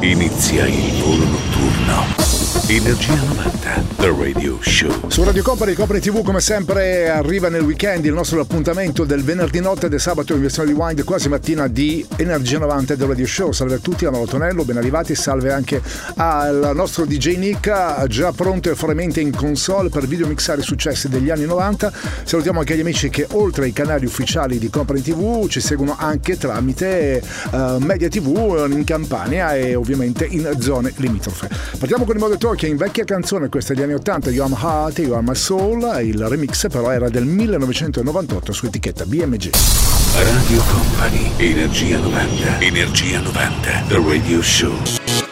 Inizia il volo notturno. Energia 90, The Radio Show. Su Radio Company, Company TV come sempre arriva nel weekend il nostro appuntamento del venerdì notte e del sabato in versione rewind quasi mattina di Energia 90 The Radio Show. Salve a tutti, a Tonello, ben arrivati, salve anche al nostro DJ Nick, già pronto e fortemente in console per videomixare i successi degli anni 90. Salutiamo anche gli amici che oltre ai canali ufficiali di Company TV ci seguono anche tramite uh, Media TV in Campania e ovviamente in zone limitrofe. Partiamo con il modo talk che in vecchia canzone, questa degli anni 80, You My Heart, You My Soul, il remix però era del 1998 su etichetta BMG. Radio Company, Energia 90, Energia 90, The Radio Show.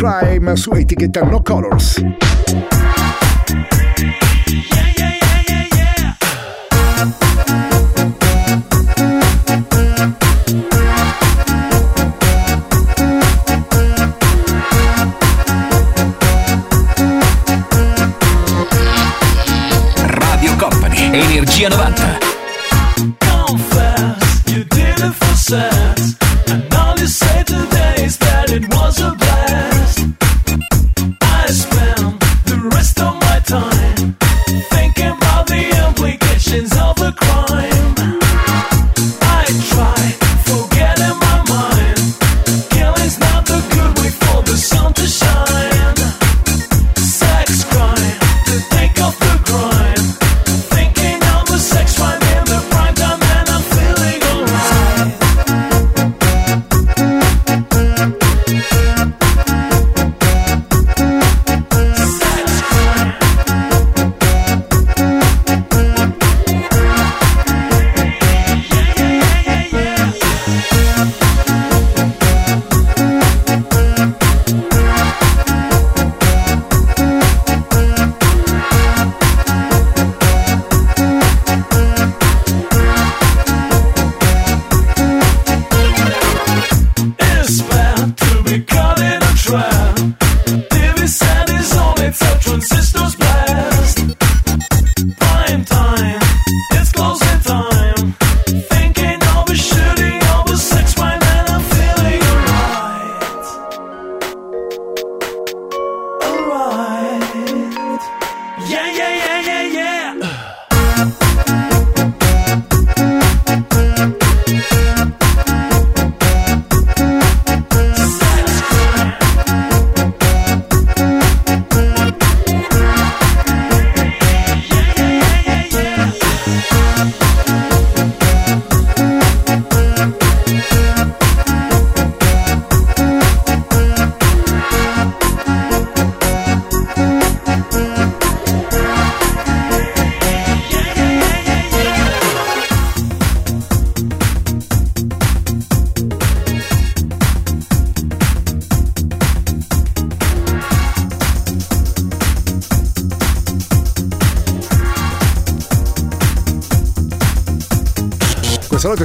Sex Crime su etichetta No Colors.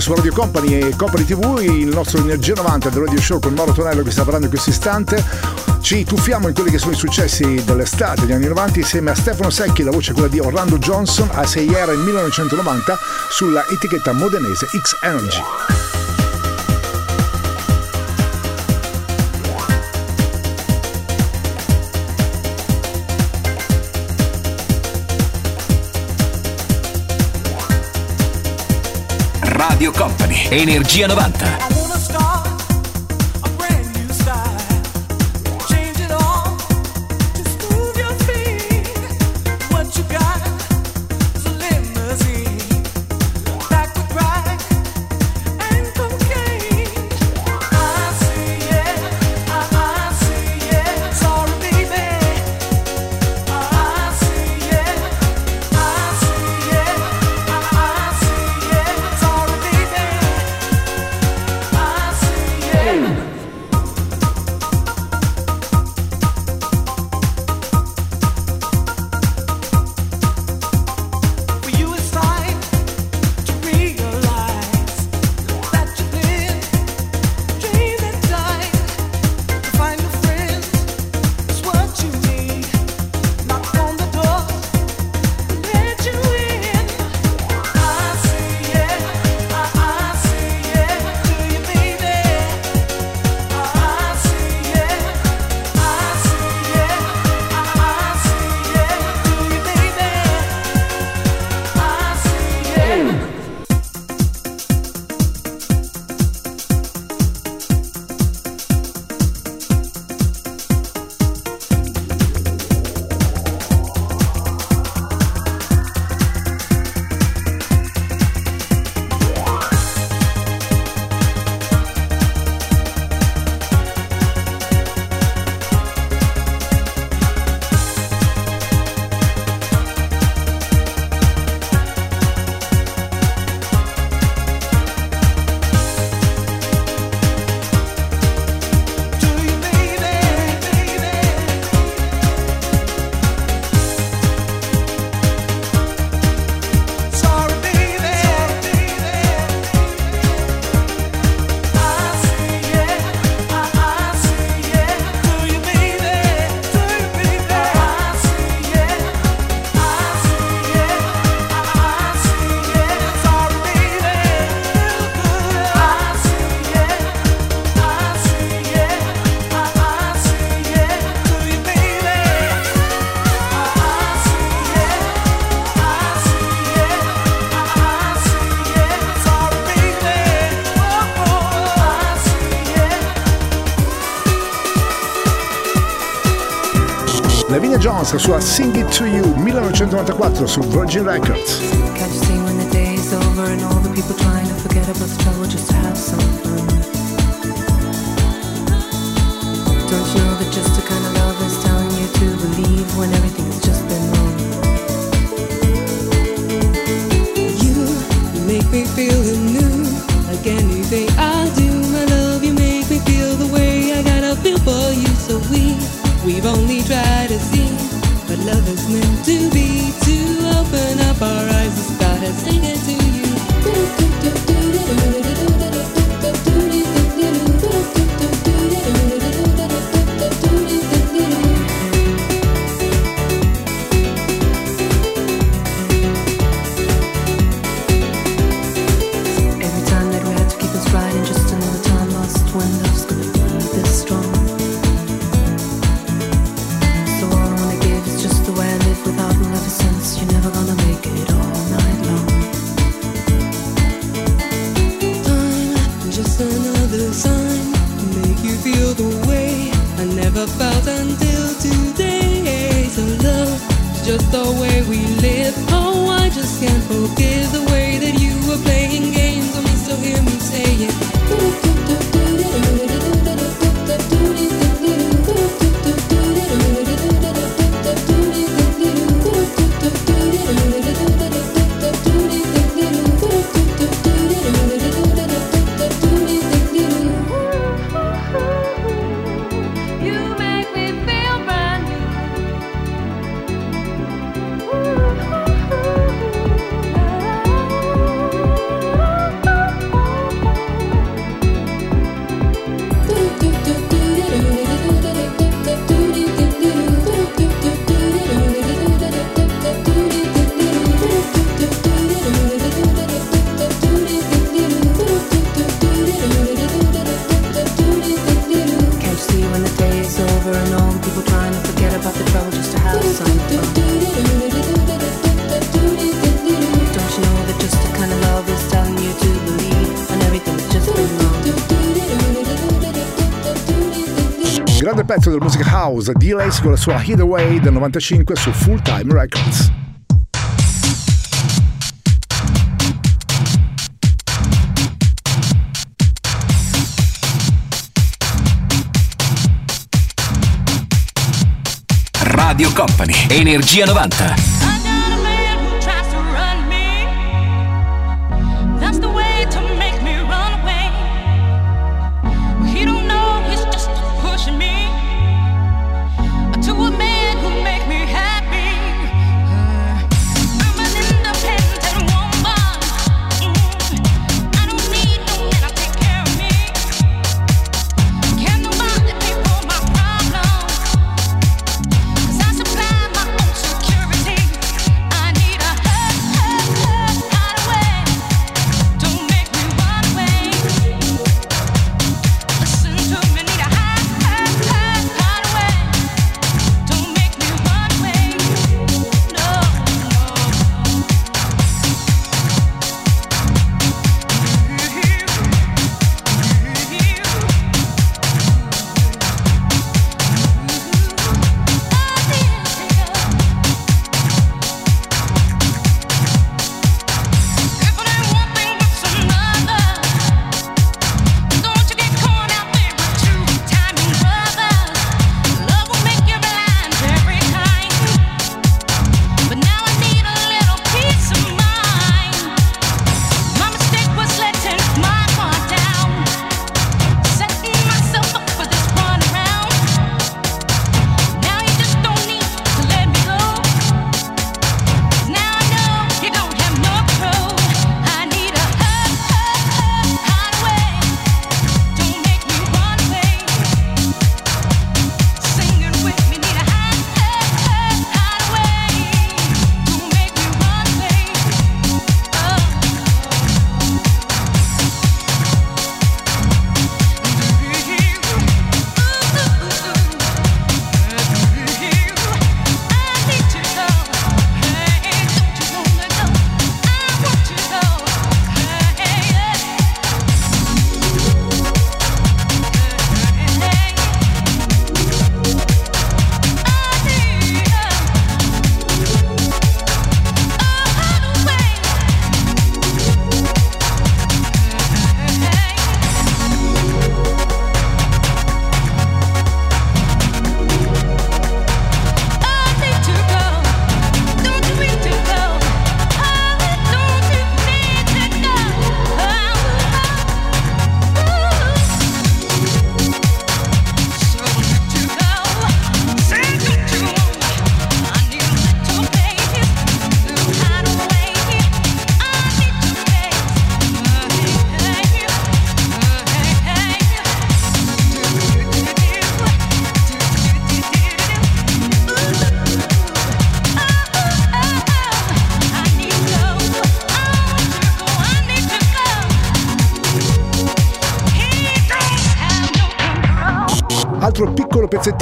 Su Radio Company e Company TV, il nostro Energia 90 del Radio Show con Mauro Tonello che sta parlando in questo istante. Ci tuffiamo in quelli che sono i successi dell'estate degli anni 90 insieme a Stefano Secchi, la voce quella di Orlando Johnson a 6 era nel 1990 sulla etichetta modenese X Energy. Energia 90. Jones sua Sing It To You 1994 su Virgin Records. Can't you see when the day is over and all the people trying to forget about the trouble just to have some fun? Don't you know that just the kind of love is telling you to believe when everything's house, D-Lace con la sua Hit Away del 95 su Full Time Records. Radio Company, Energia 90.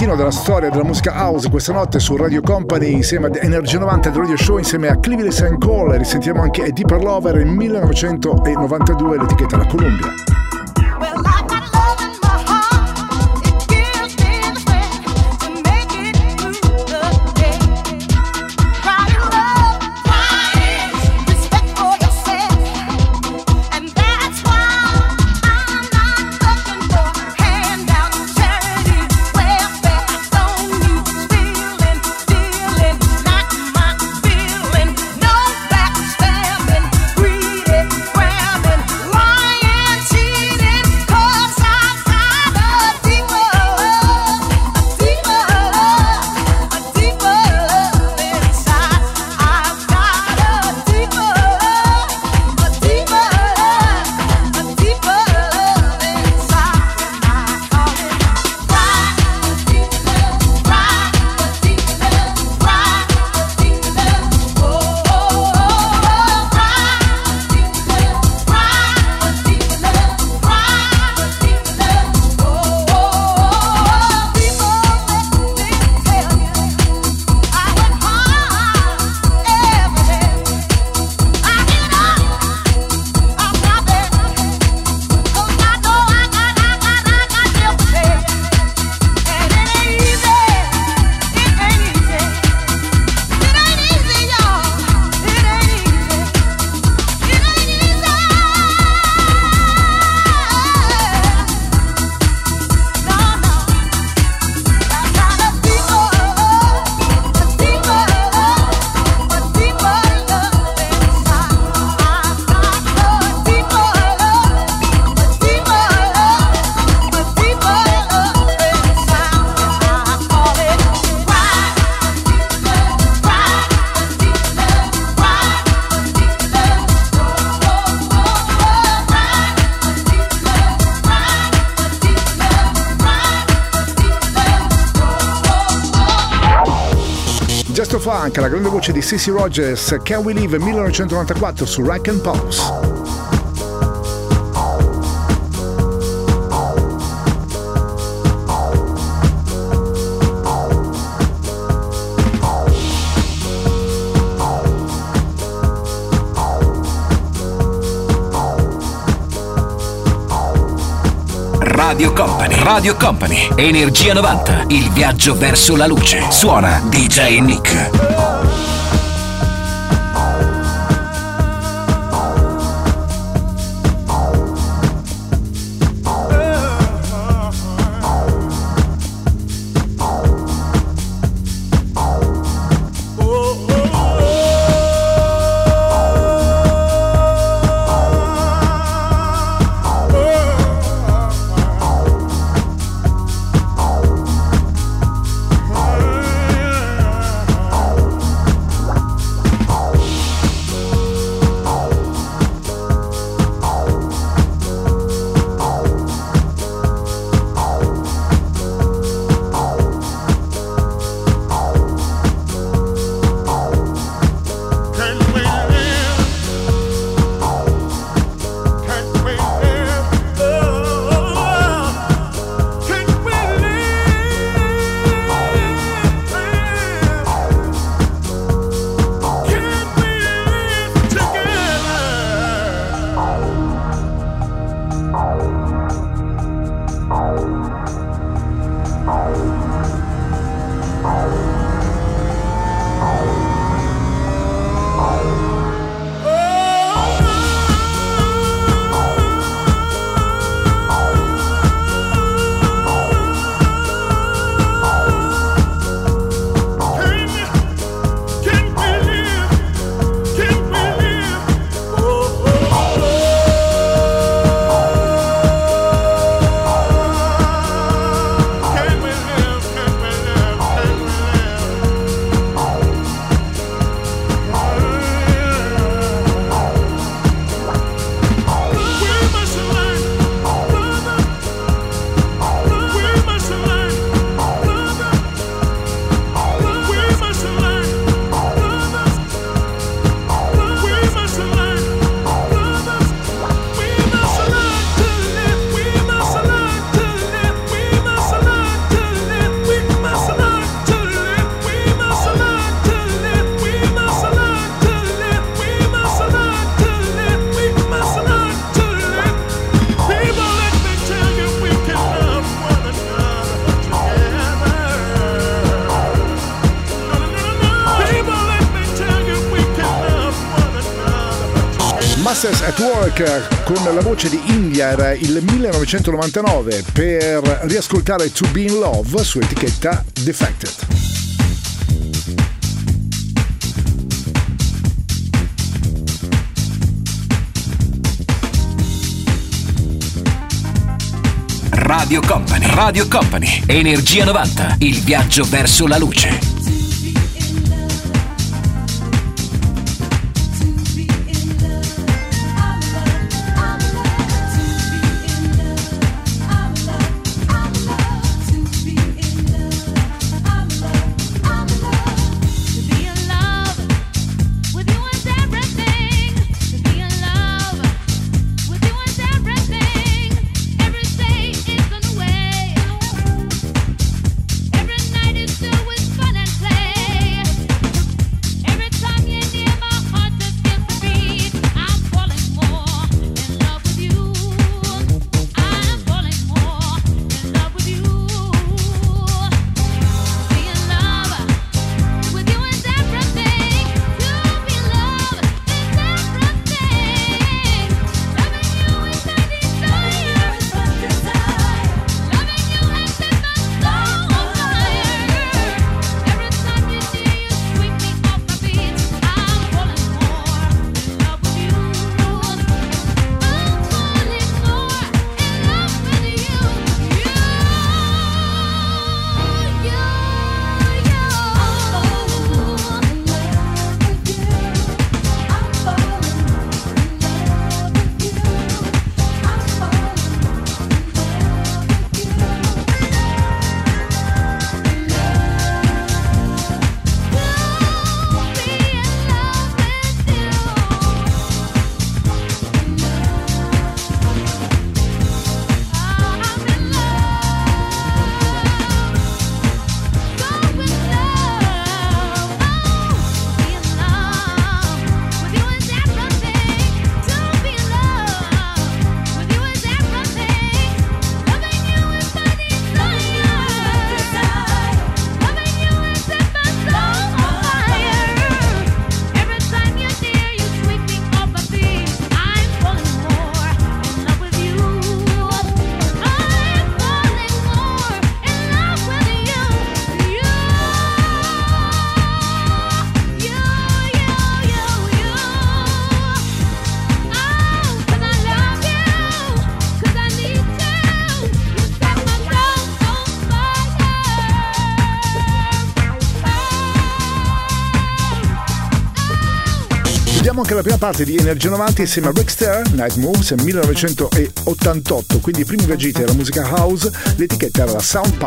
Pezzettino della storia della musica house questa notte su Radio Company insieme ad Energia 90 del Radio Show insieme a Clively St. Cole risentiamo anche Deeper Lover nel 1992 l'etichetta La Columbia voce di Sissy Rogers, Can We Live 1994 su Rack and Pulse. Radio Company. Radio Company. Energia 90. Il viaggio verso la luce. Suona DJ Nick. At Work con la voce di India era il 1999 per riascoltare To Be in Love su etichetta Defected. Radio Company, Radio Company, Energia 90, il viaggio verso la luce. Anche la prima parte di Energia 90 insieme a Rickster, Night Moves 1988, quindi i primi viaggi della musica house, l'etichetta era la Sound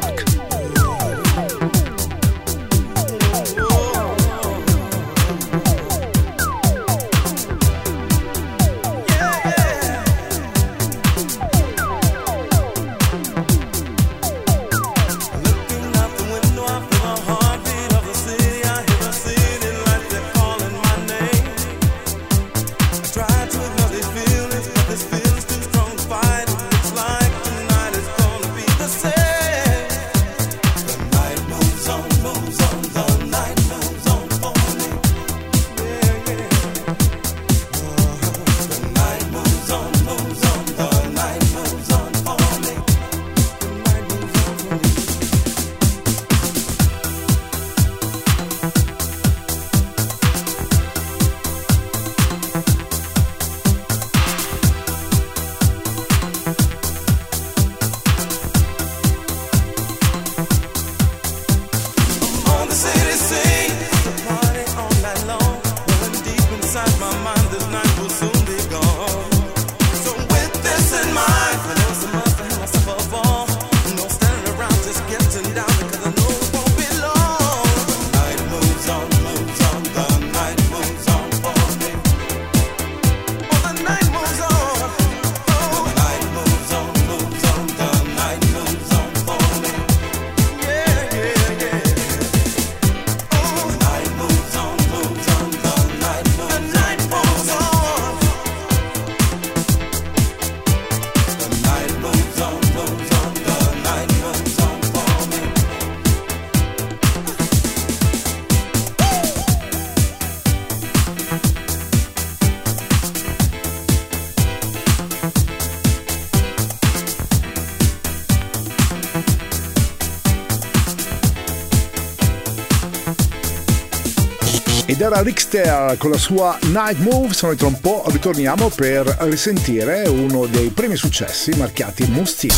ed era Rickster con la sua Night Moves. Noi tra un po' ritorniamo per risentire uno dei primi successi marchiati Musti.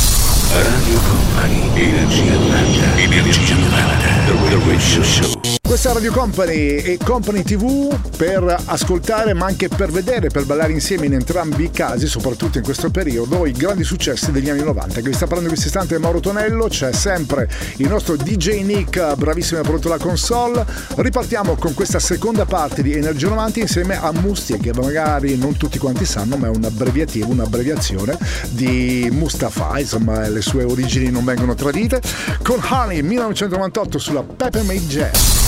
Radio Company, Energia 90, Energia 90, The Radio Show. Questa Radio Company e Company TV per ascoltare ma anche per vedere, per ballare insieme in entrambi i casi, soprattutto in questo periodo, i grandi successi degli anni 90. Che vi sta parlando in questo istante Mauro Tonello, c'è sempre il nostro DJ Nick, bravissimo e pronto alla console. Ripartiamo con questa seconda parte di Energia 90 insieme a Musti, che magari non tutti quanti sanno, ma è un abbreviativo, un'abbreviazione di Mustafa, insomma le sue origini non vengono tradite, con Honey 1998 sulla Peppermint Jazz.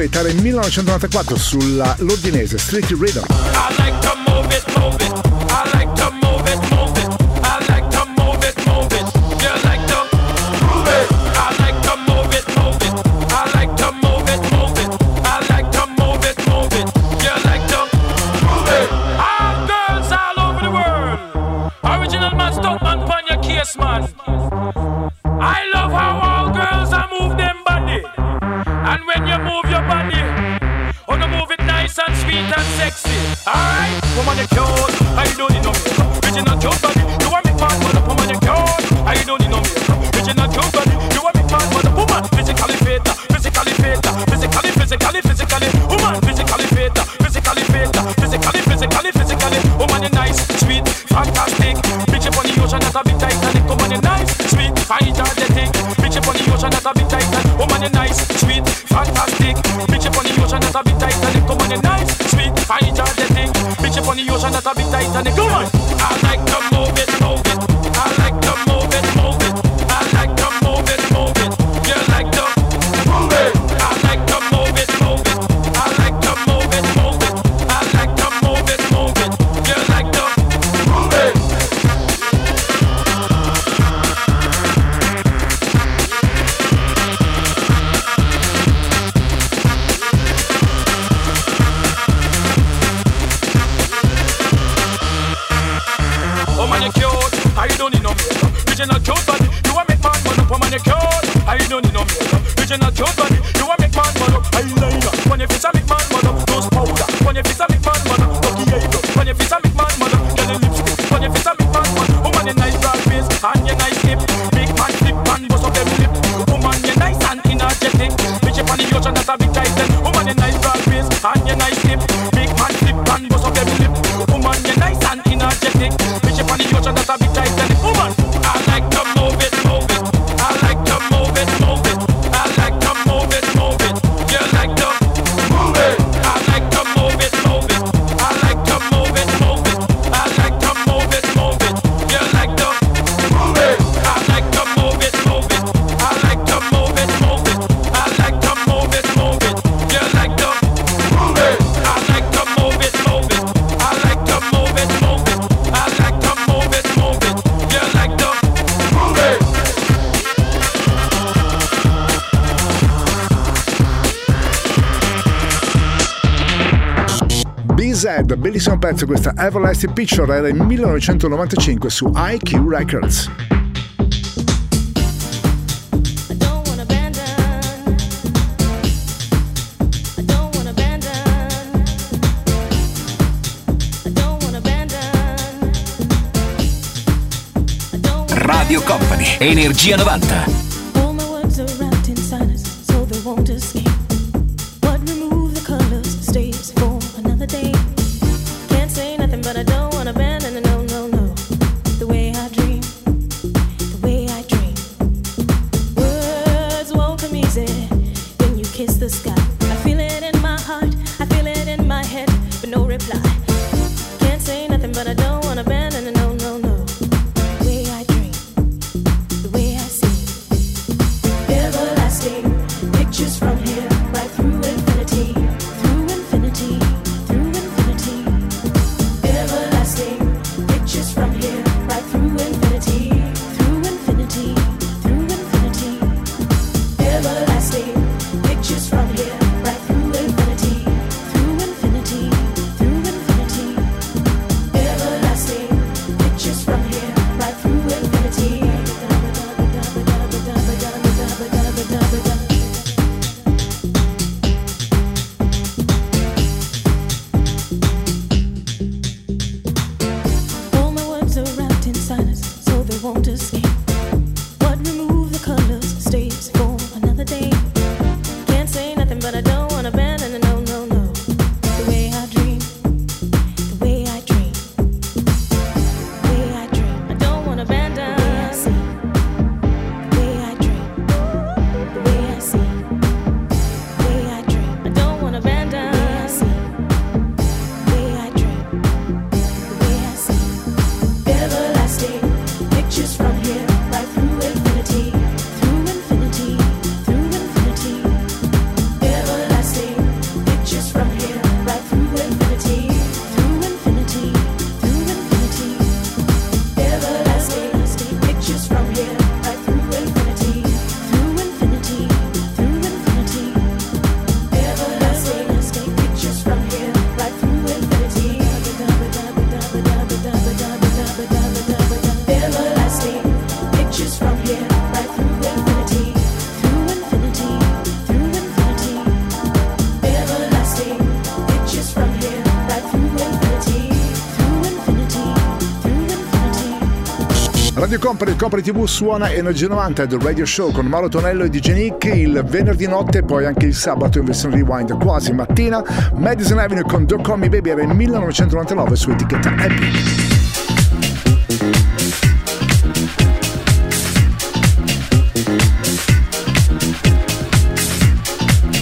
Highway tra 1994 sulla londinese Street Rhythm. Alright, woman you cute, I don't need no bitch in a joke and that's a bit Titanic. Come on. Road, bellissimo pezzo questa Everlasting Picture era il 1995 su IQ Records. Radio Company, Energia 90. Radio Company, Company TV suona Energia 90 del Radio Show con Mauro Tonello e DJ Nick il venerdì notte e poi anche il sabato in versione rewind quasi mattina. Madison Avenue con Don't Call Me Baby era il 1999 su etichetta Epic.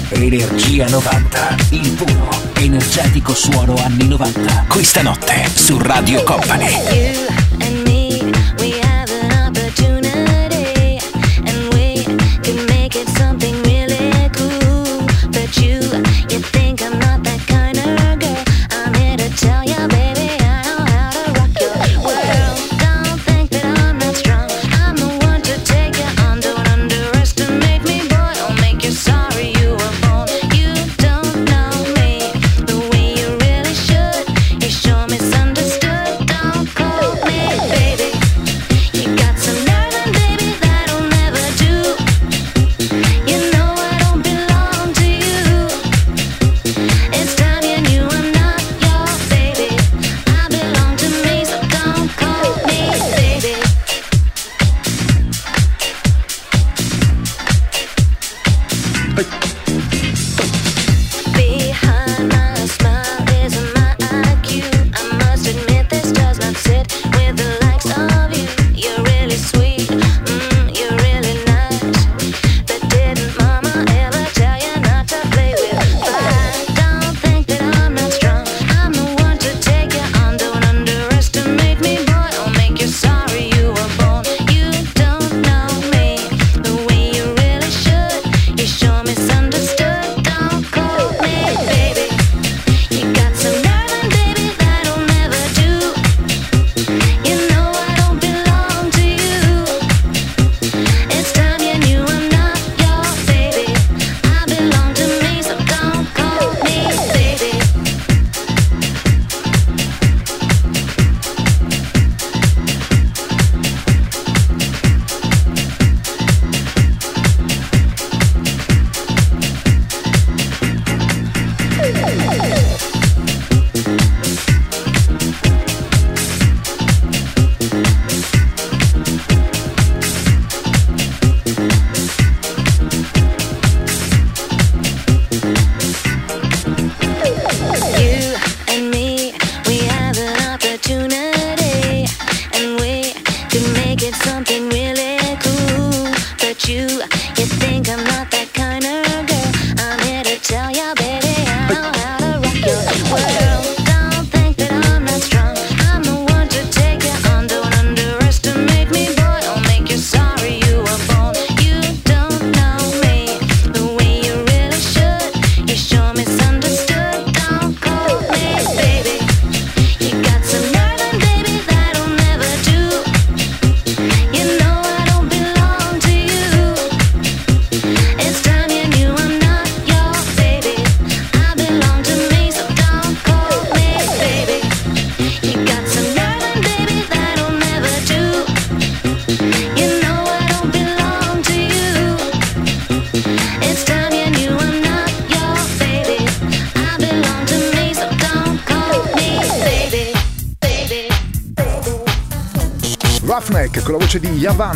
Energia 90, il puro, energetico suono anni 90. Questa notte su Radio Company.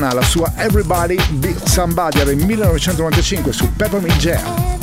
Havana, la sua Everybody Be Somebody il 1995 su Peppermint Jam.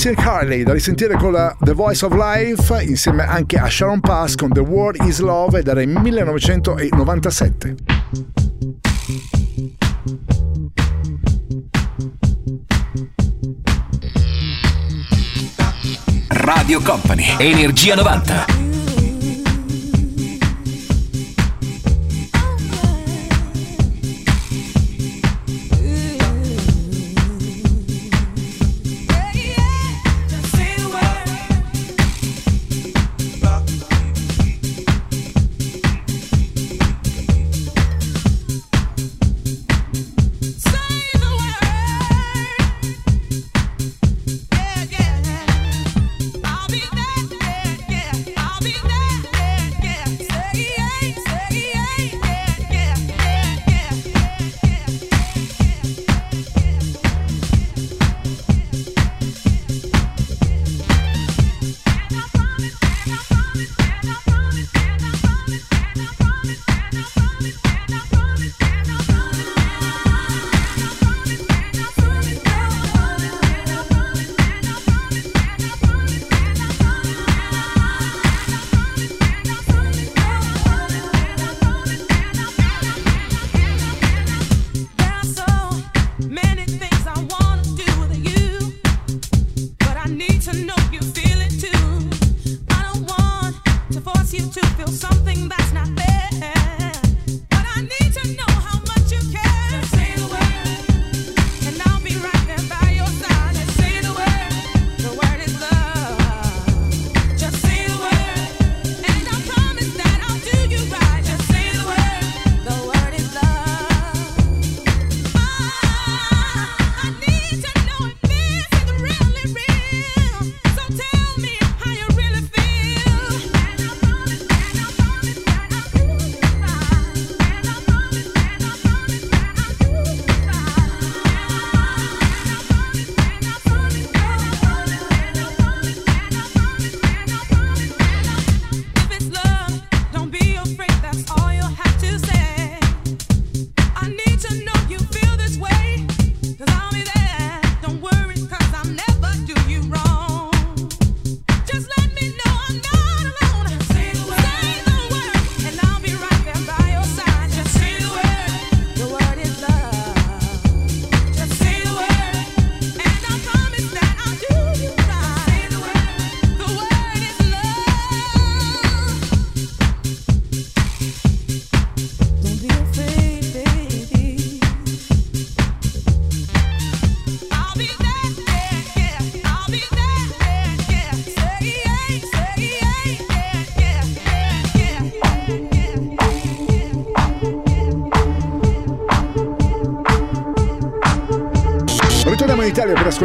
Steve Carley da risentire con la The Voice of Life insieme anche a Sharon Pass con The World is Love ed era 1997. Radio Company, Energia 90.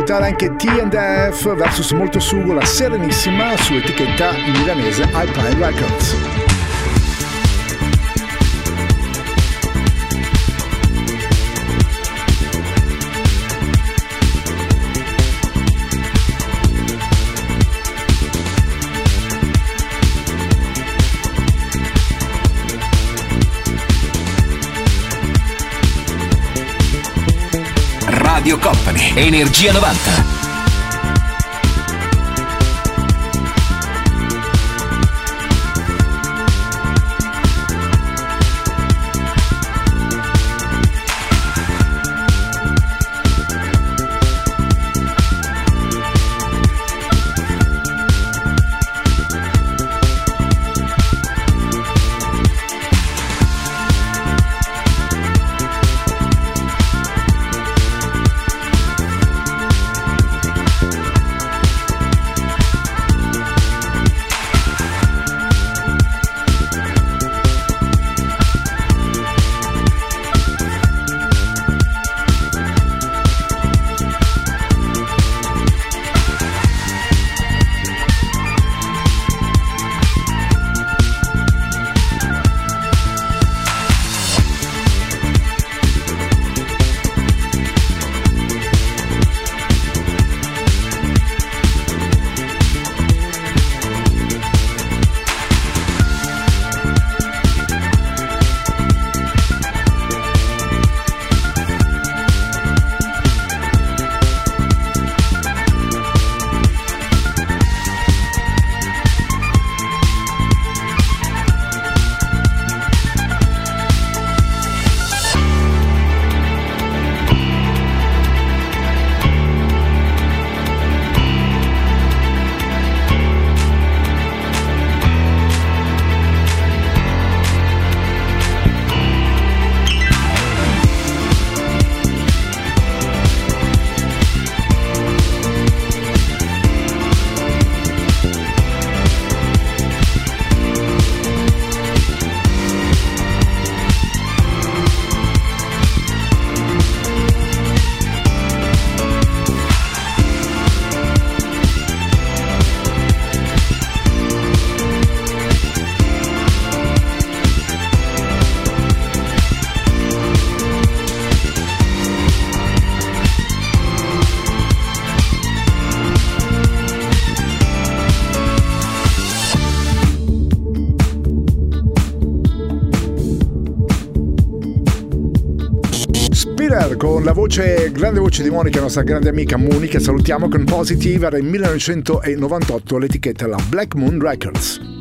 Ascoltare anche TF versus Molto Sugo, la Serenissima su etichetta milanese Alpine Records. Energia 90. Voce, grande voce di Monica, nostra grande amica Muni, che salutiamo con Positive, era il 1998 l'etichetta la Black Moon Records.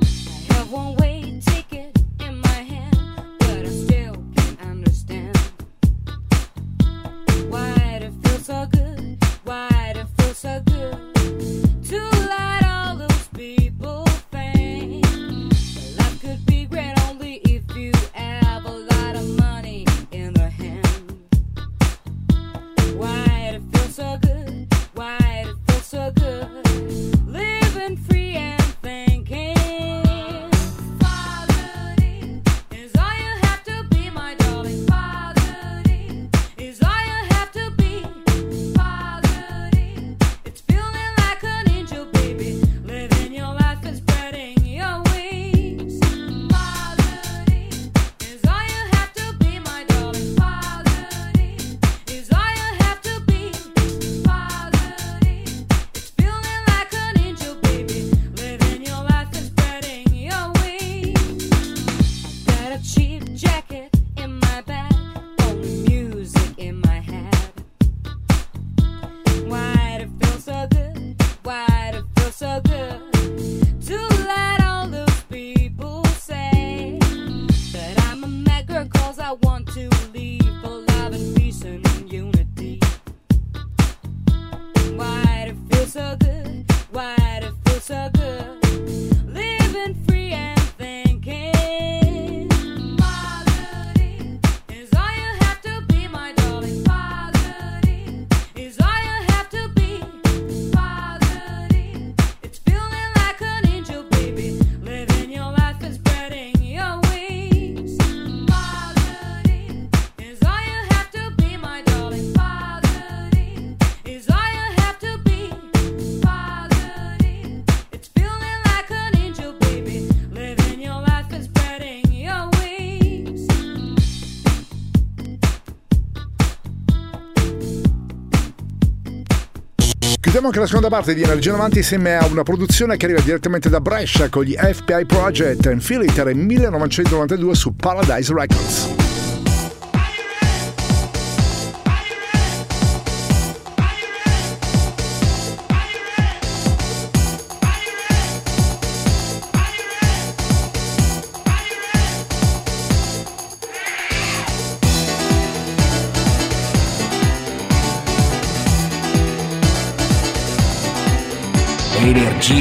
Chiudiamo anche la seconda parte di Energia 90 insieme a una produzione che arriva direttamente da Brescia con gli FBI Project and Feel It 1992 su Paradise Records.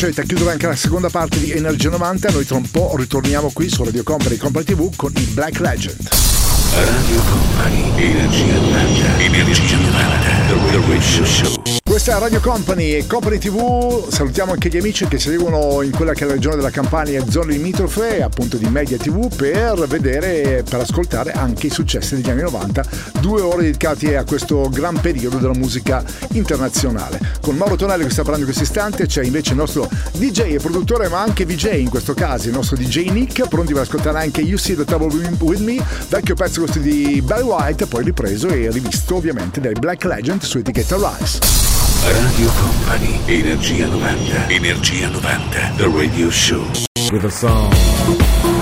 SPI Project a chiudere anche la seconda parte di Energia 90. Noi tra un po' ritorniamo qui su Radio Company Company TV con il Black Legend. Radio Company, Energia 90, Energia 90, The Radio Show. Questa è Radio Company e Company TV. Salutiamo anche gli amici che seguono in quella che è la regione della Campania e zone limitrofe, appunto di Media TV, per vedere, per ascoltare anche i successi degli anni 90. Due ore dedicate a questo gran periodo della musica internazionale. Con Mauro Tonelli che sta parlando in questo istante, c'è invece il nostro DJ e produttore, ma anche VJ in questo caso, il nostro DJ Nick, pronti per ascoltare anche You See the Trouble With Me, vecchio pezzo questo di Barry White, poi ripreso e rivisto ovviamente dai Black Legend su etichetta Rise. Radio Company, Energia 90, Energia 90, The Radio Show. with a song.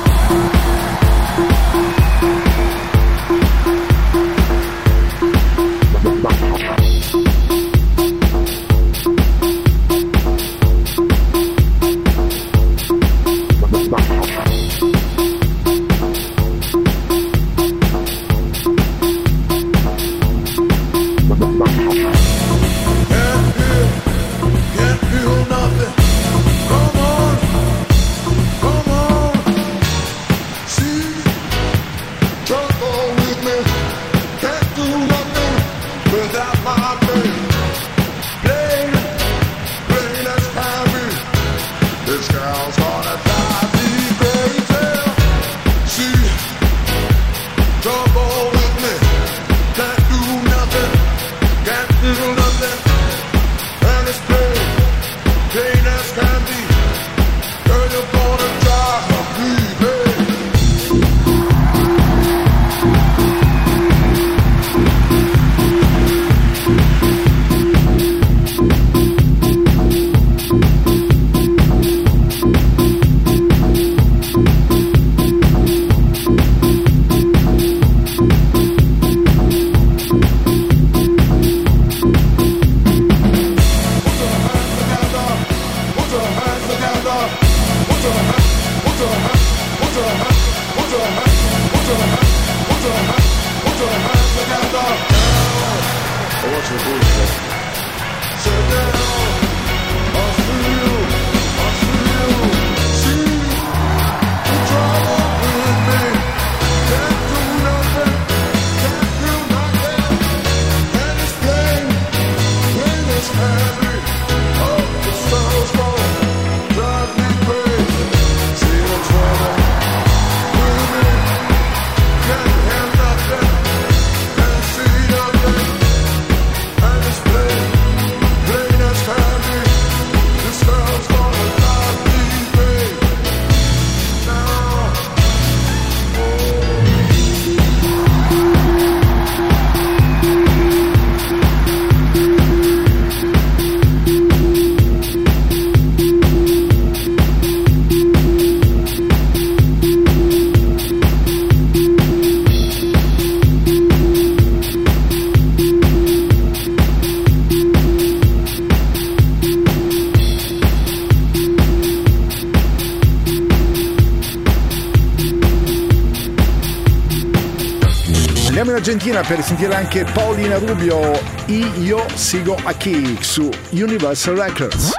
Per sentire anche Paolina Rubio, Io Sigo Aquí su Universal Records.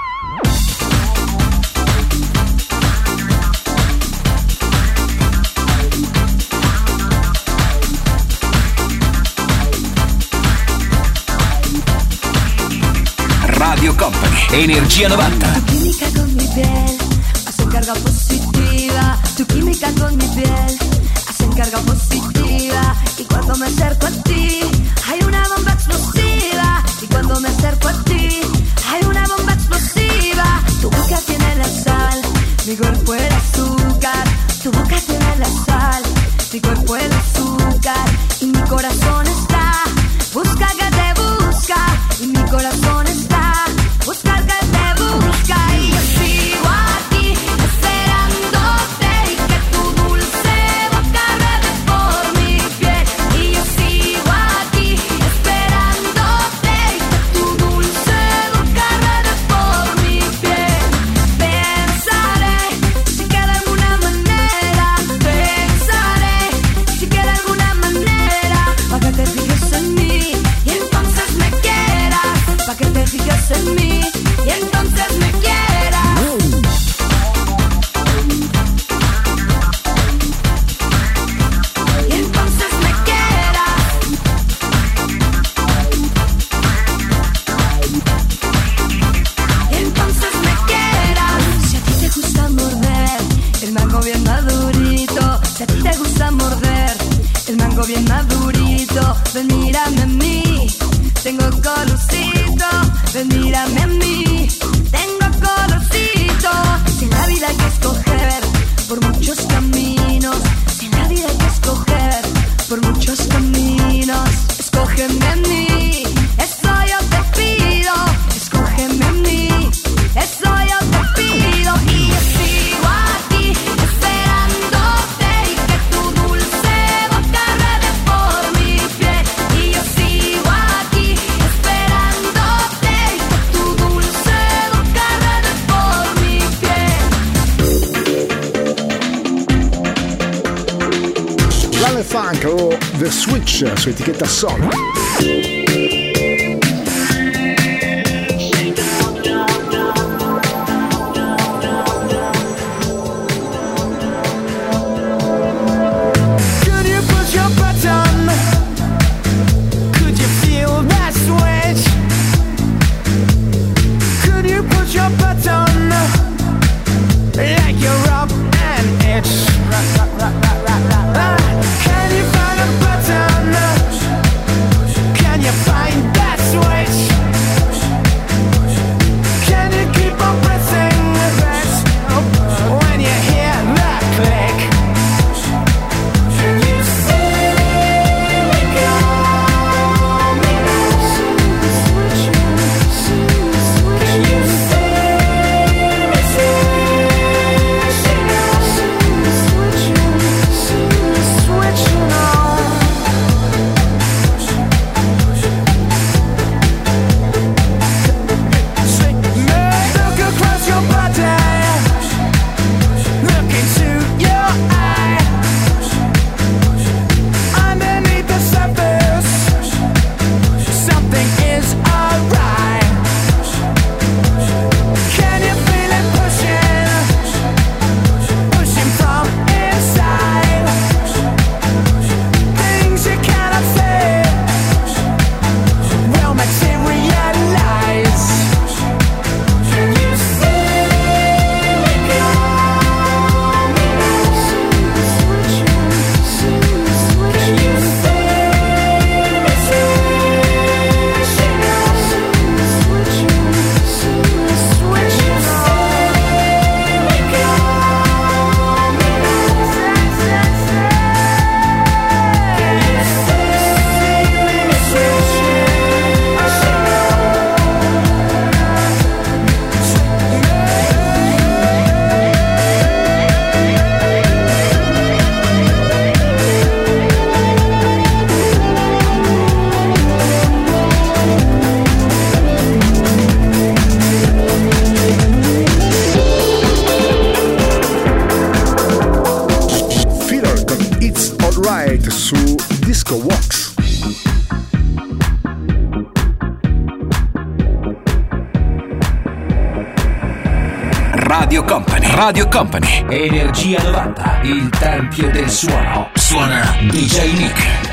Radio Company, Energia 90. Tu química con mi piel hacen carga positiva. Tu química con mi piel hacen carga positiva. Y cuando me acerco su etichetta Sonic. Radio Company. Energia 90, il tempio del suono. Suona DJ Nick.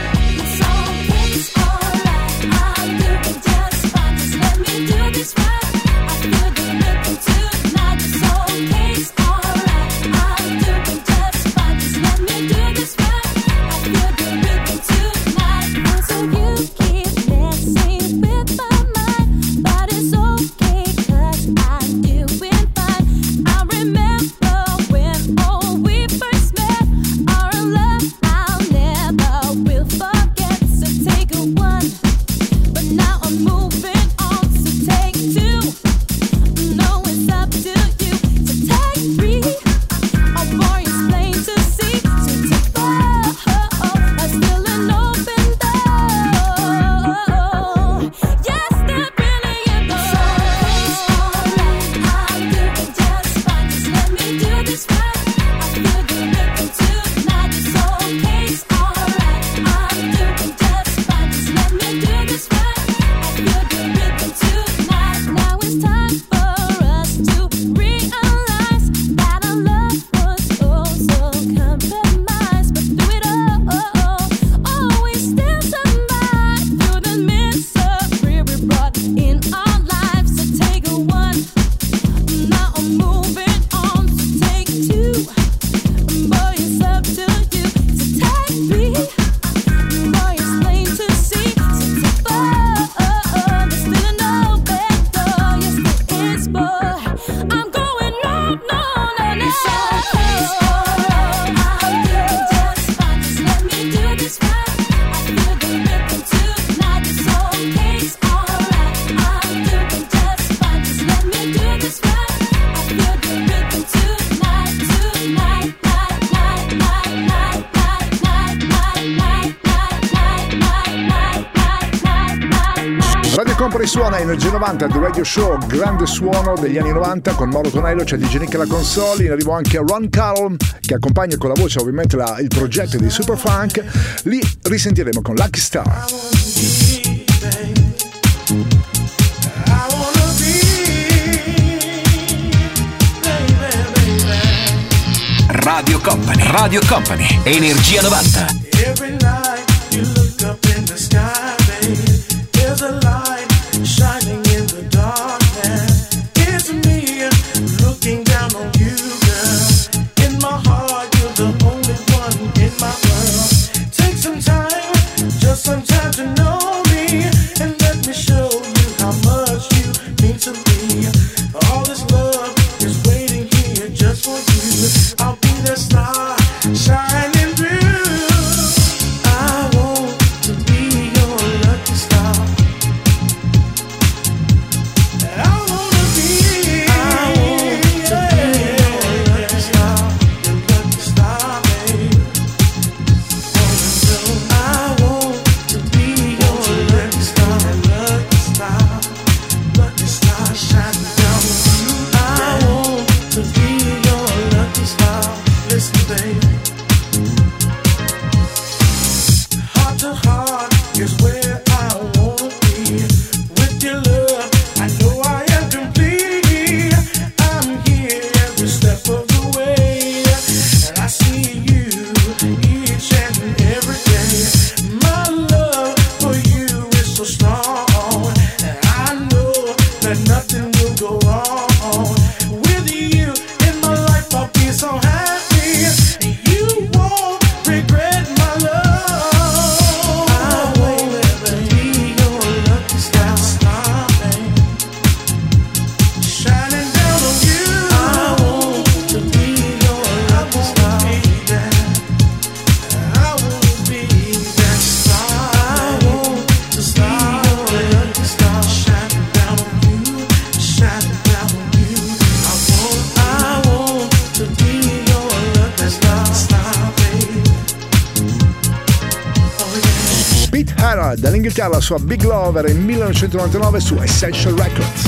Lei suona Energia 90, The Radio Show, grande suono degli anni 90 con Mauro Tonello, c'è DJ Nick alla console, in arrivo anche Ron Carl che accompagna con la voce ovviamente la, il progetto di Superfunk, Li risentiremo con Lucky Star. Radio Company, Radio Company, Energia 90. sua Big Lover in 1999 su Essential Records.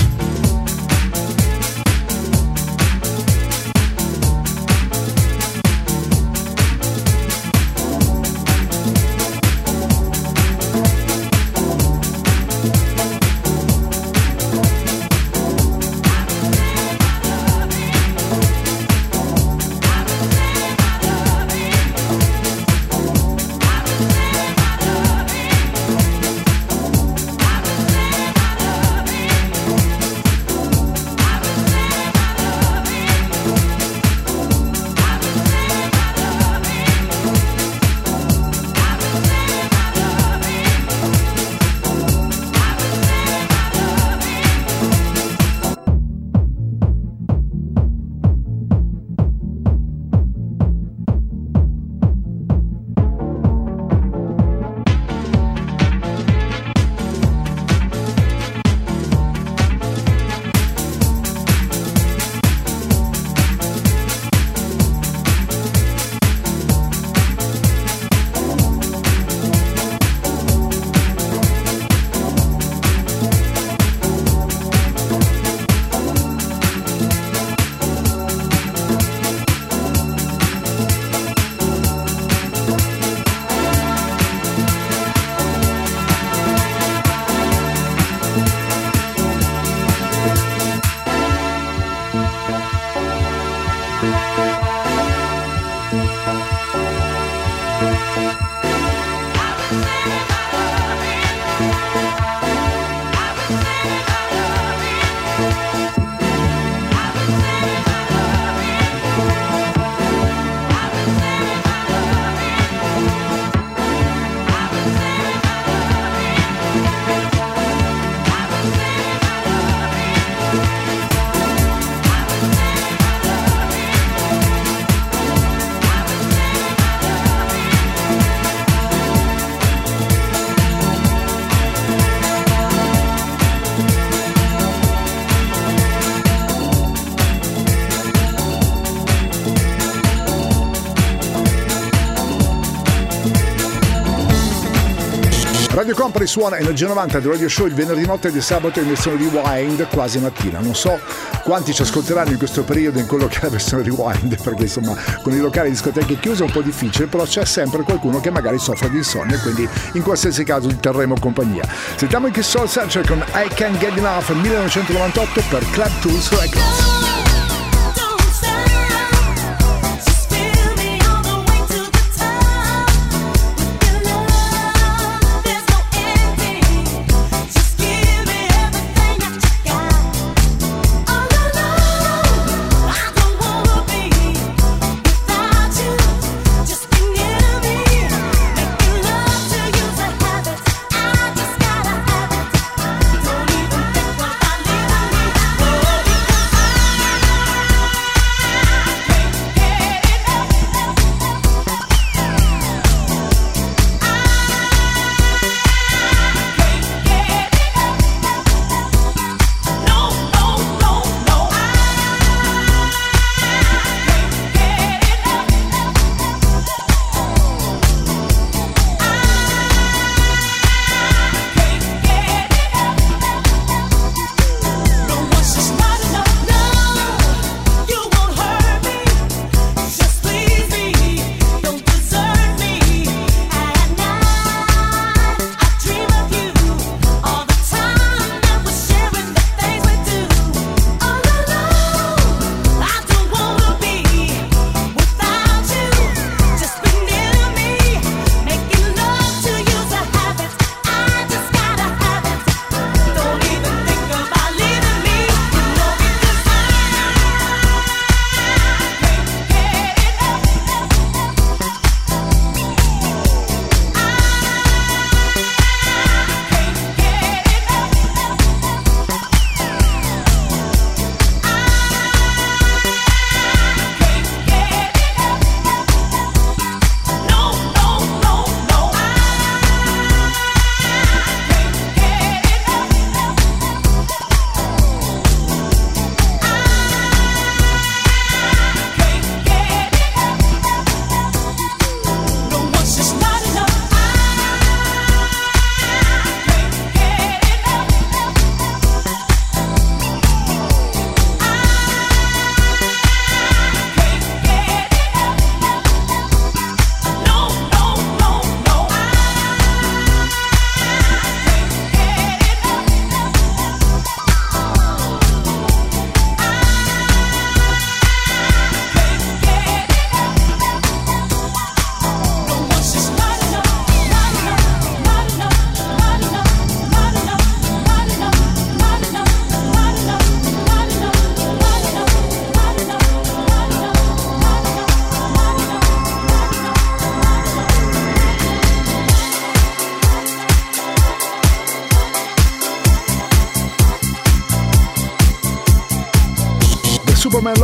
Company suona Energia 90 del Radio Show il venerdì notte e di sabato in versione rewind quasi mattina. Non so quanti ci ascolteranno in questo periodo in quello che è la versione rewind, perché insomma con i locali discoteche chiuse è un po' difficile, però c'è sempre qualcuno che magari soffre di insonnia quindi in qualsiasi caso gli terremo compagnia. Sentiamo in che Soul Searcher con I Can't Get Enough 1998 per Club Tools Records.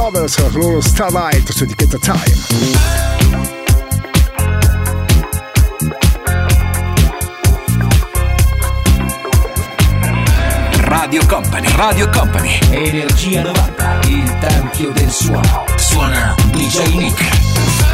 Lovers, la loro Starlight su etichetta Time. Radio Company, Radio Company, Energia 90, il tempio del suono. Suona DJ Nick.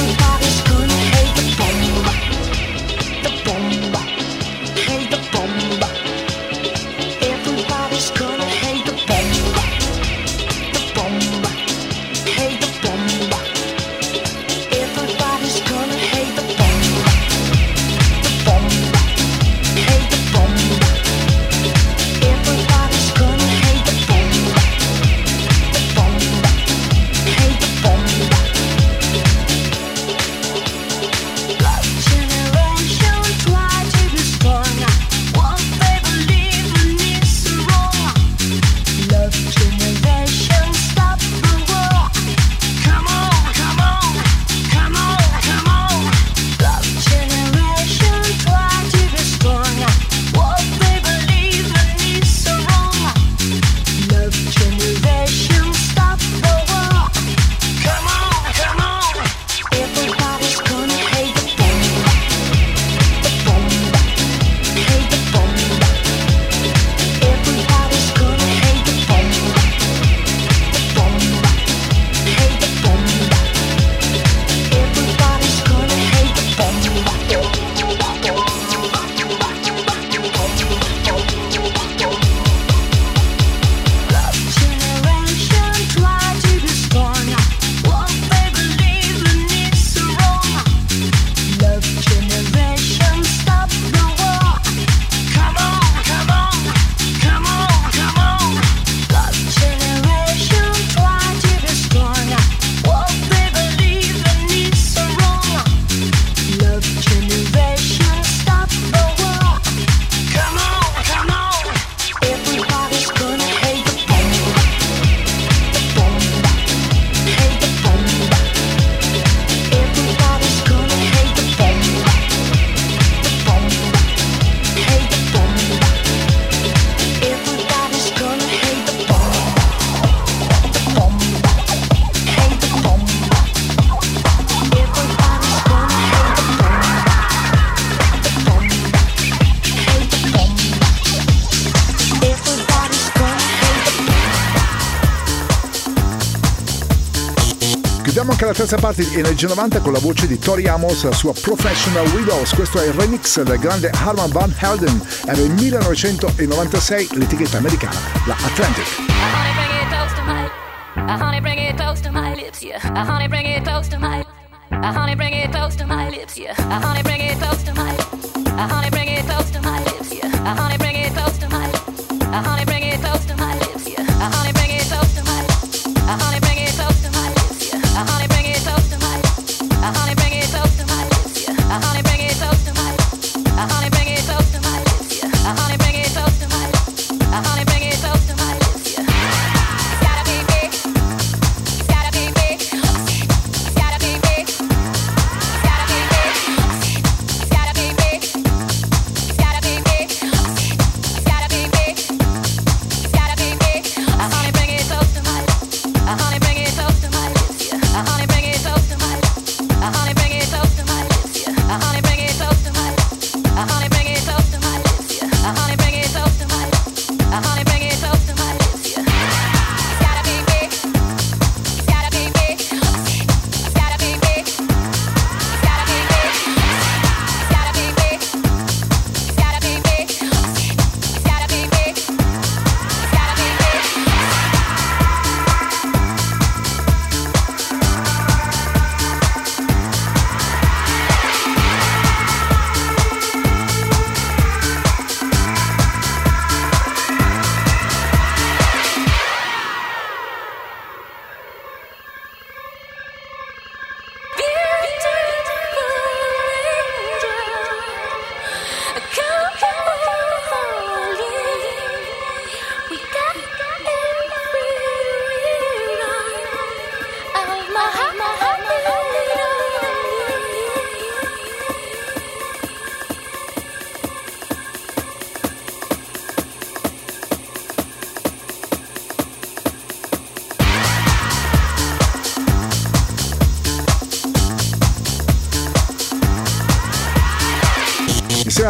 terza parte di Energia 90 con la voce di Tori Amos, la sua Professional Widows. Questo è il remix del grande Harman Van Helden. Era il 1996 l'etichetta americana, la Atlantic.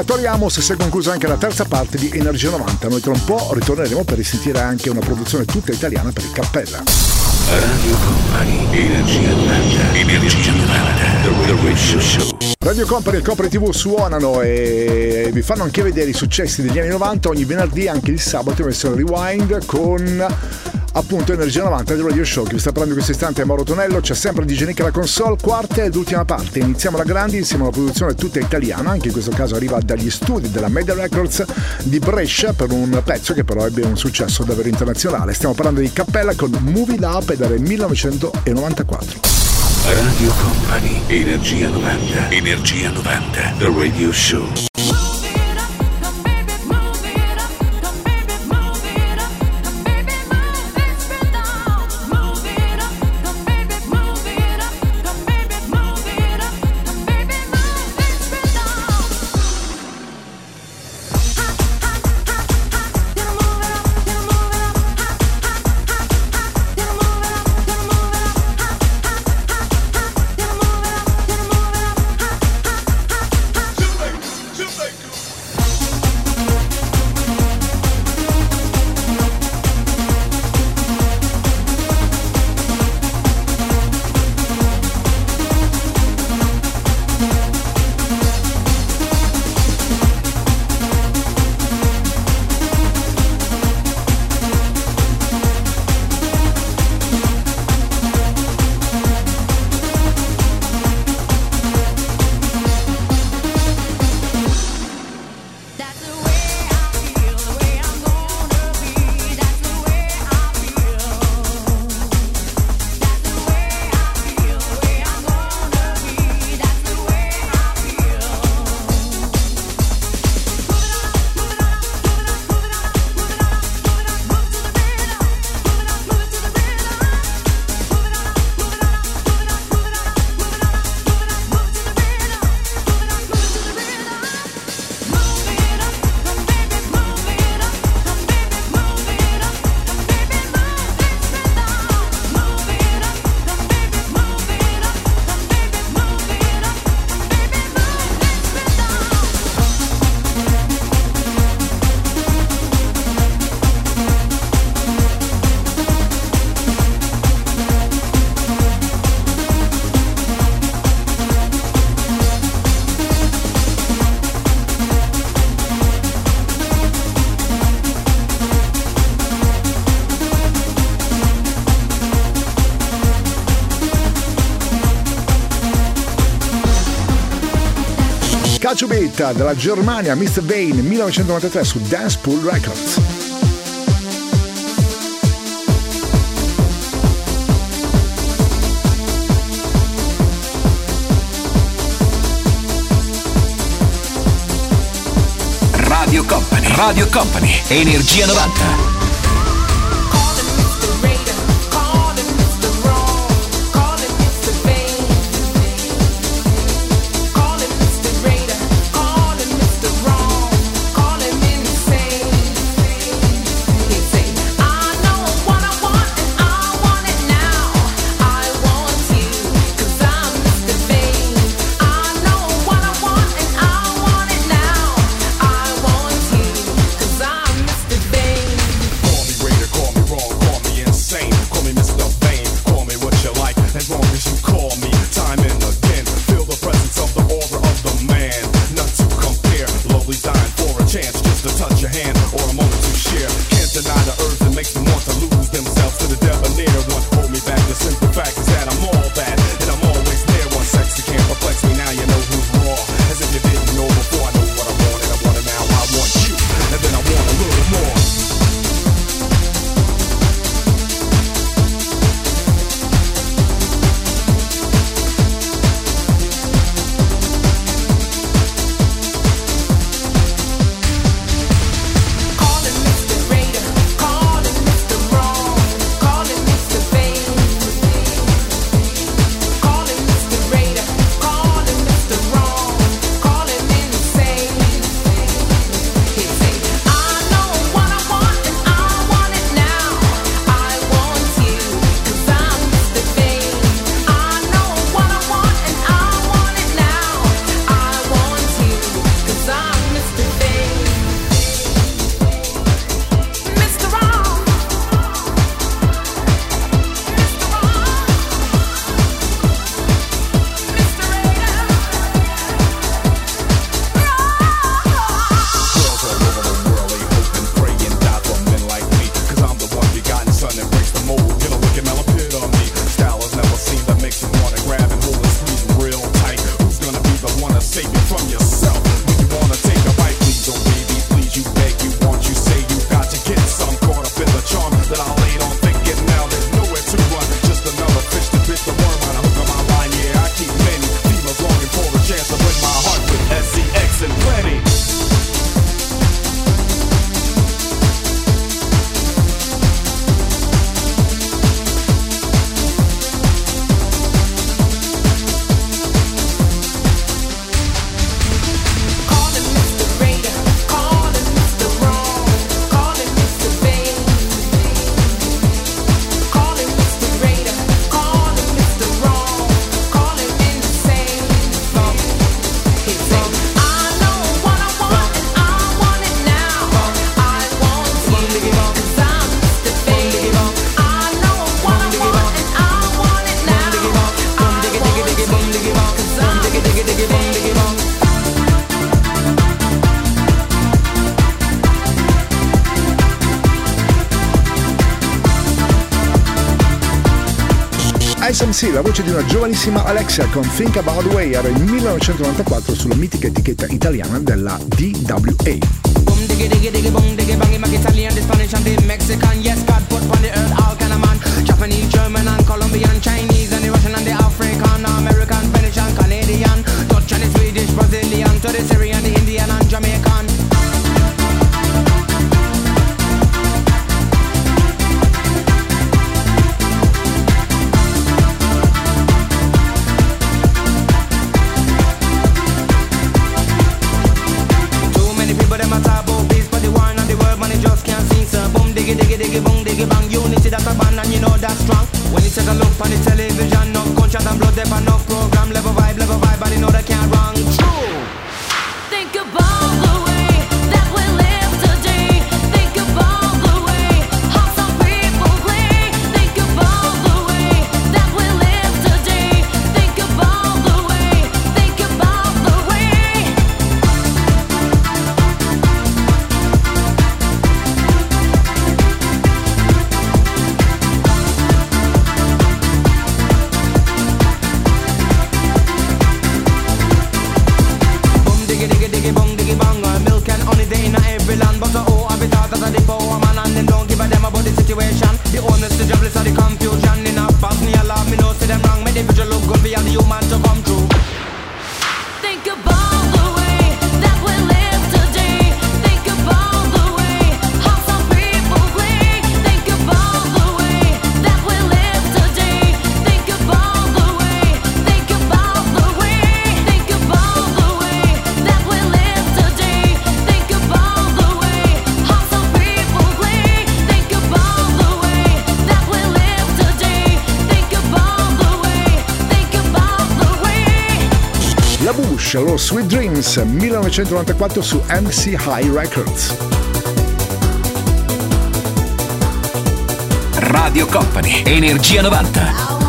Insieme a si è conclusa anche la terza parte di Energia 90. Noi tra un po' ritorneremo per risentire anche una produzione tutta italiana per il Cappella. Radio Company, Energia 90, Energia 90, The Radio Show. Radio Company e Copre TV suonano e vi fanno anche vedere i successi degli anni 90 ogni venerdì anche il sabato in versione rewind con appunto Energia 90 del Radio Show che vi sta parlando in questo istante è Mauro Tonello c'è sempre DJ Nick alla console quarta ed ultima parte. Iniziamo la grande insieme a una produzione tutta italiana anche in questo caso arriva dagli studi della Media Records di Brescia per un pezzo che però ebbe un successo davvero internazionale. Stiamo parlando di Cappella con Movie Lab ed era il 1994 Radio Company, Energia 90, Energia 90, The Radio Show. Beat della Germania, Mr. Vane 1993 su Dance Pool Records. Radio Company, Radio Company, Energia 90. sì, la voce di una giovanissima Alexia con Think About Way era il 1994 sulla mitica etichetta italiana della DWA. Japanese, James 1994 su MC High Records. Radio Company, Energia 90.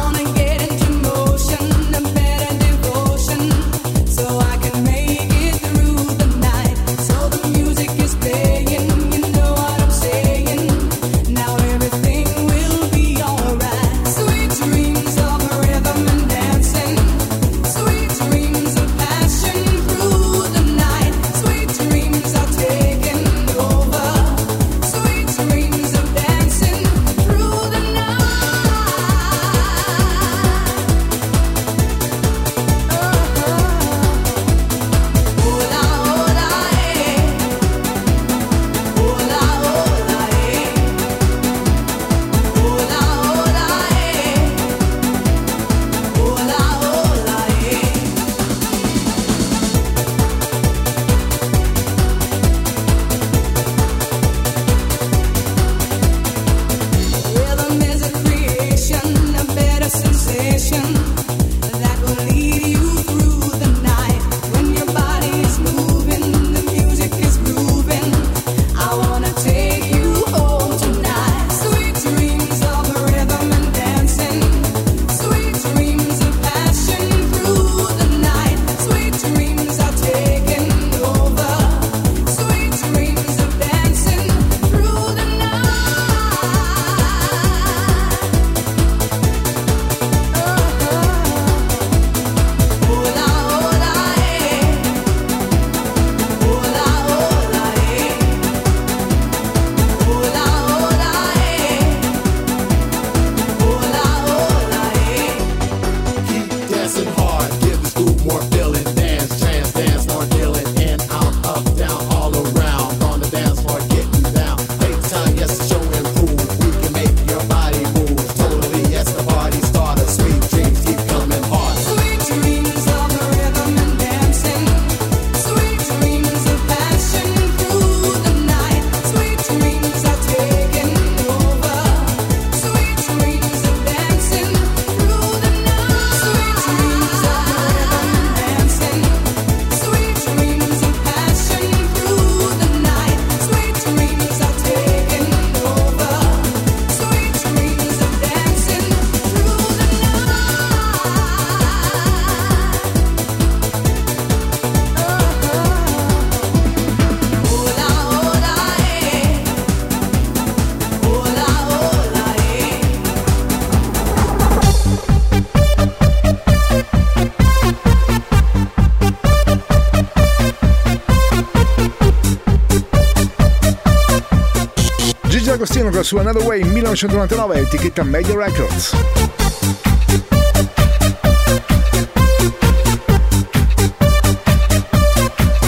con su Another Way 1999, etichetta Media Records.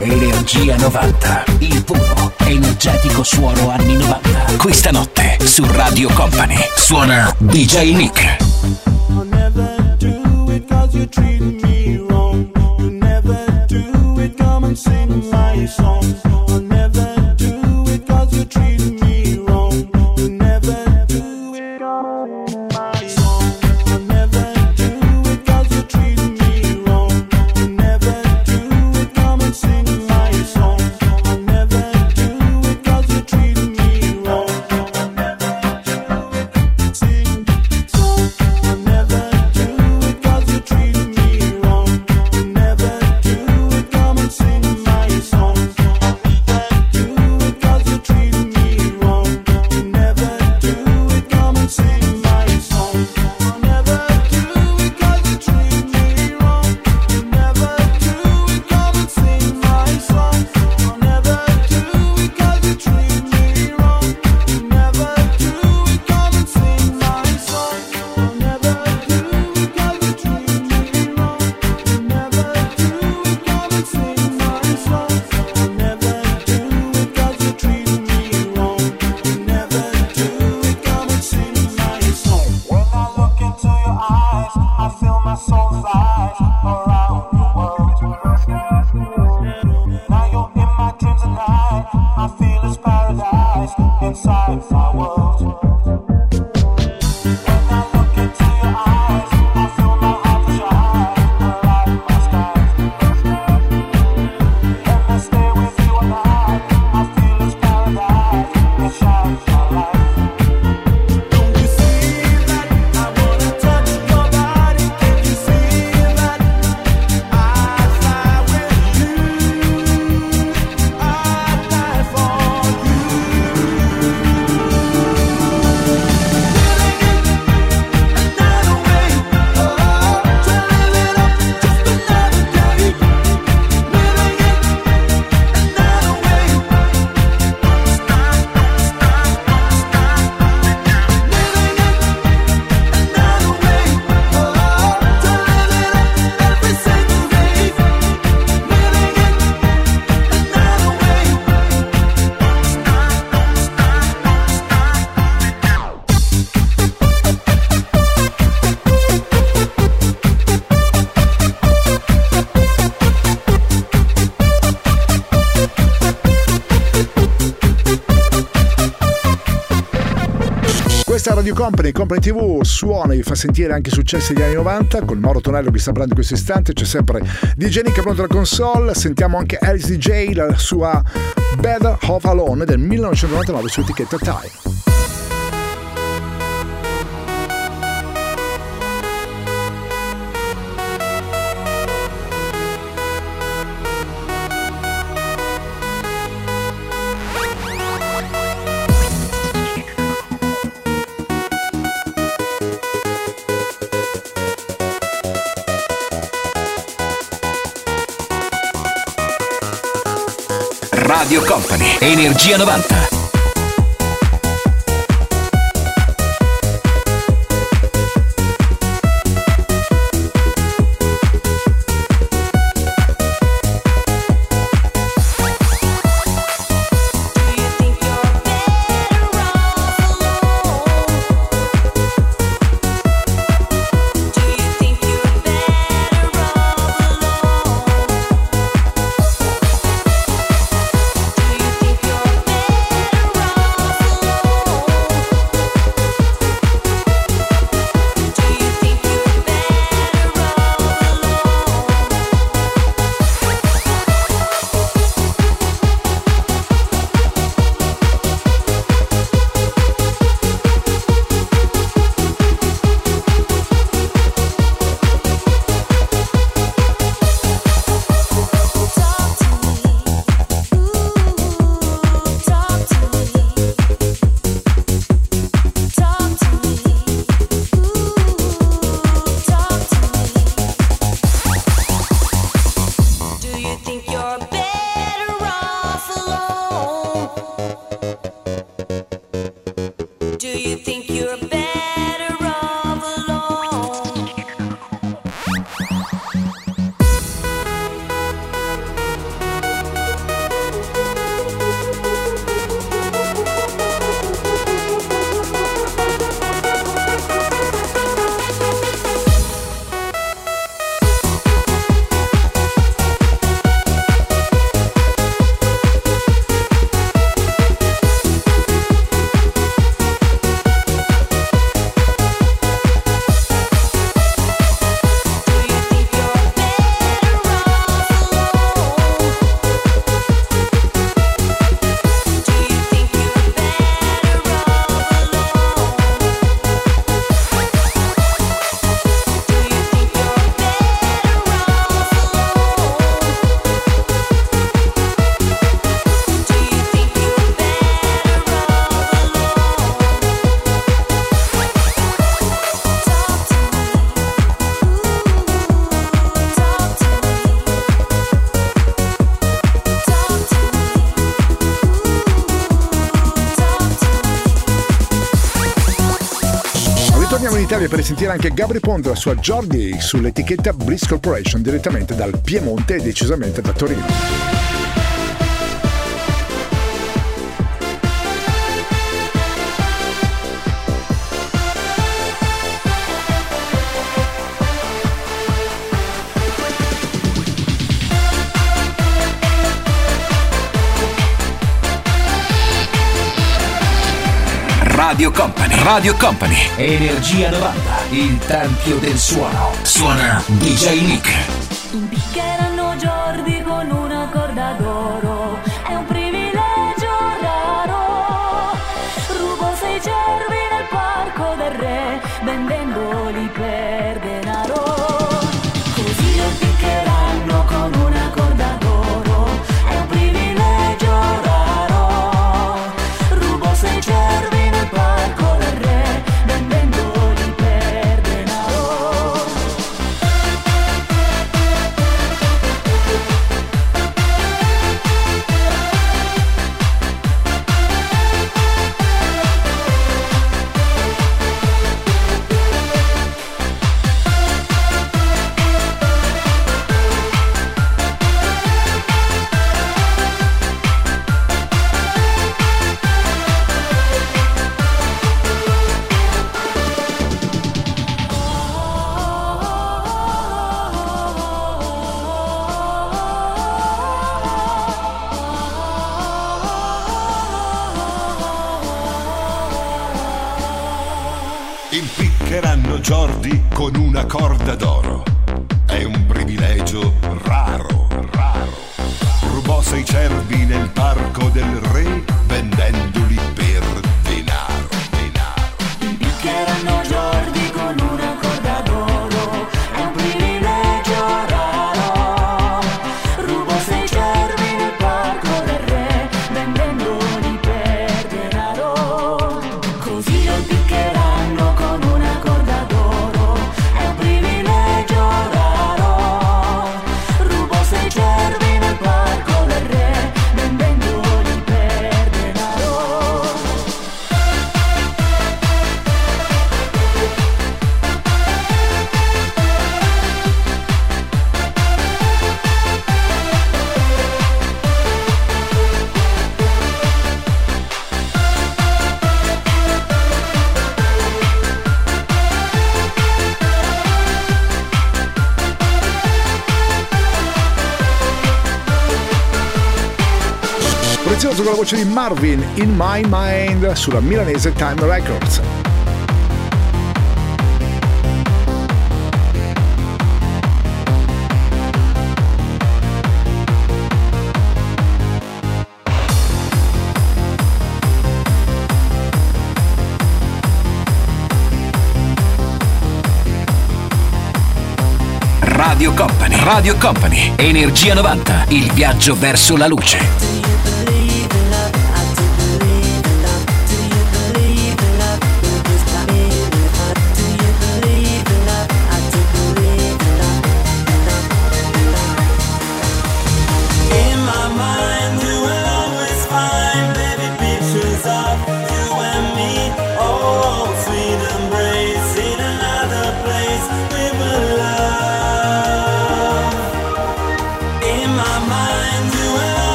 Energia 90, il puro, energetico suono anni 90. Questa notte su Radio Company suona DJ Nick. Radio Company, Company TV suona e vi fa sentire anche i successi degli anni 90 con Mauro Tonello che sta parlando in questo istante c'è sempre DJ Nick pronto alla console. Sentiamo anche Alice DJ la sua Better Of Alone del 1999 su etichetta Time Energia 90 occasione per sentire anche Gabri Ponte, la sua Jordi sull'etichetta Breeze Corporation direttamente dal Piemonte e decisamente da Torino. Radio Company. Radio Company. Energia 90, il tempio del suono. Suona DJ Nick. Marvin in My Mind sulla milanese Time Records. Radio Company, Radio Company, Energia 90, il viaggio verso la luce.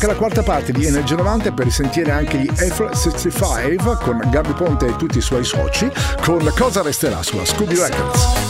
Anche la quarta parte di Energia 90 per risentire anche gli F65 con Gabri Ponte e tutti i suoi soci con Cosa resterà sulla Scooby Records.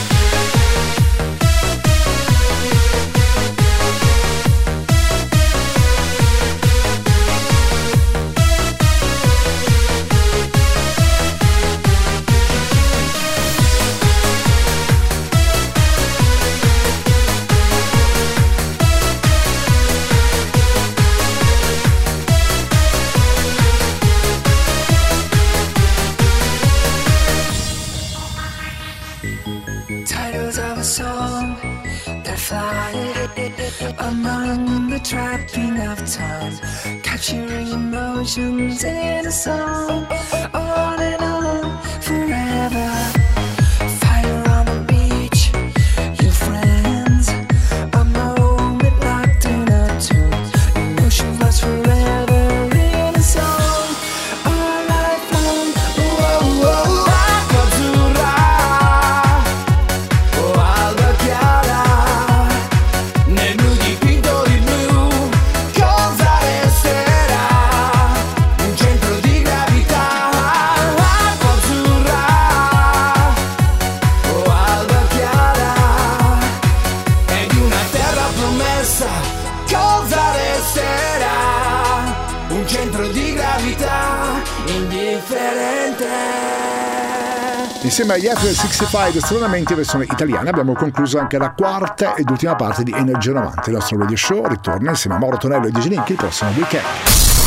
Insieme agli altri 65 stranamente in versione italiana abbiamo concluso anche la quarta ed ultima parte di Energia 90. Il nostro radio show ritorna insieme a Mauro Tonello e Digi Link il prossimo weekend.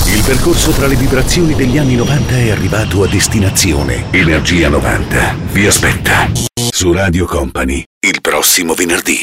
Il percorso tra le vibrazioni degli anni 90 è arrivato a destinazione. Energia 90 vi aspetta su Radio Company il prossimo venerdì.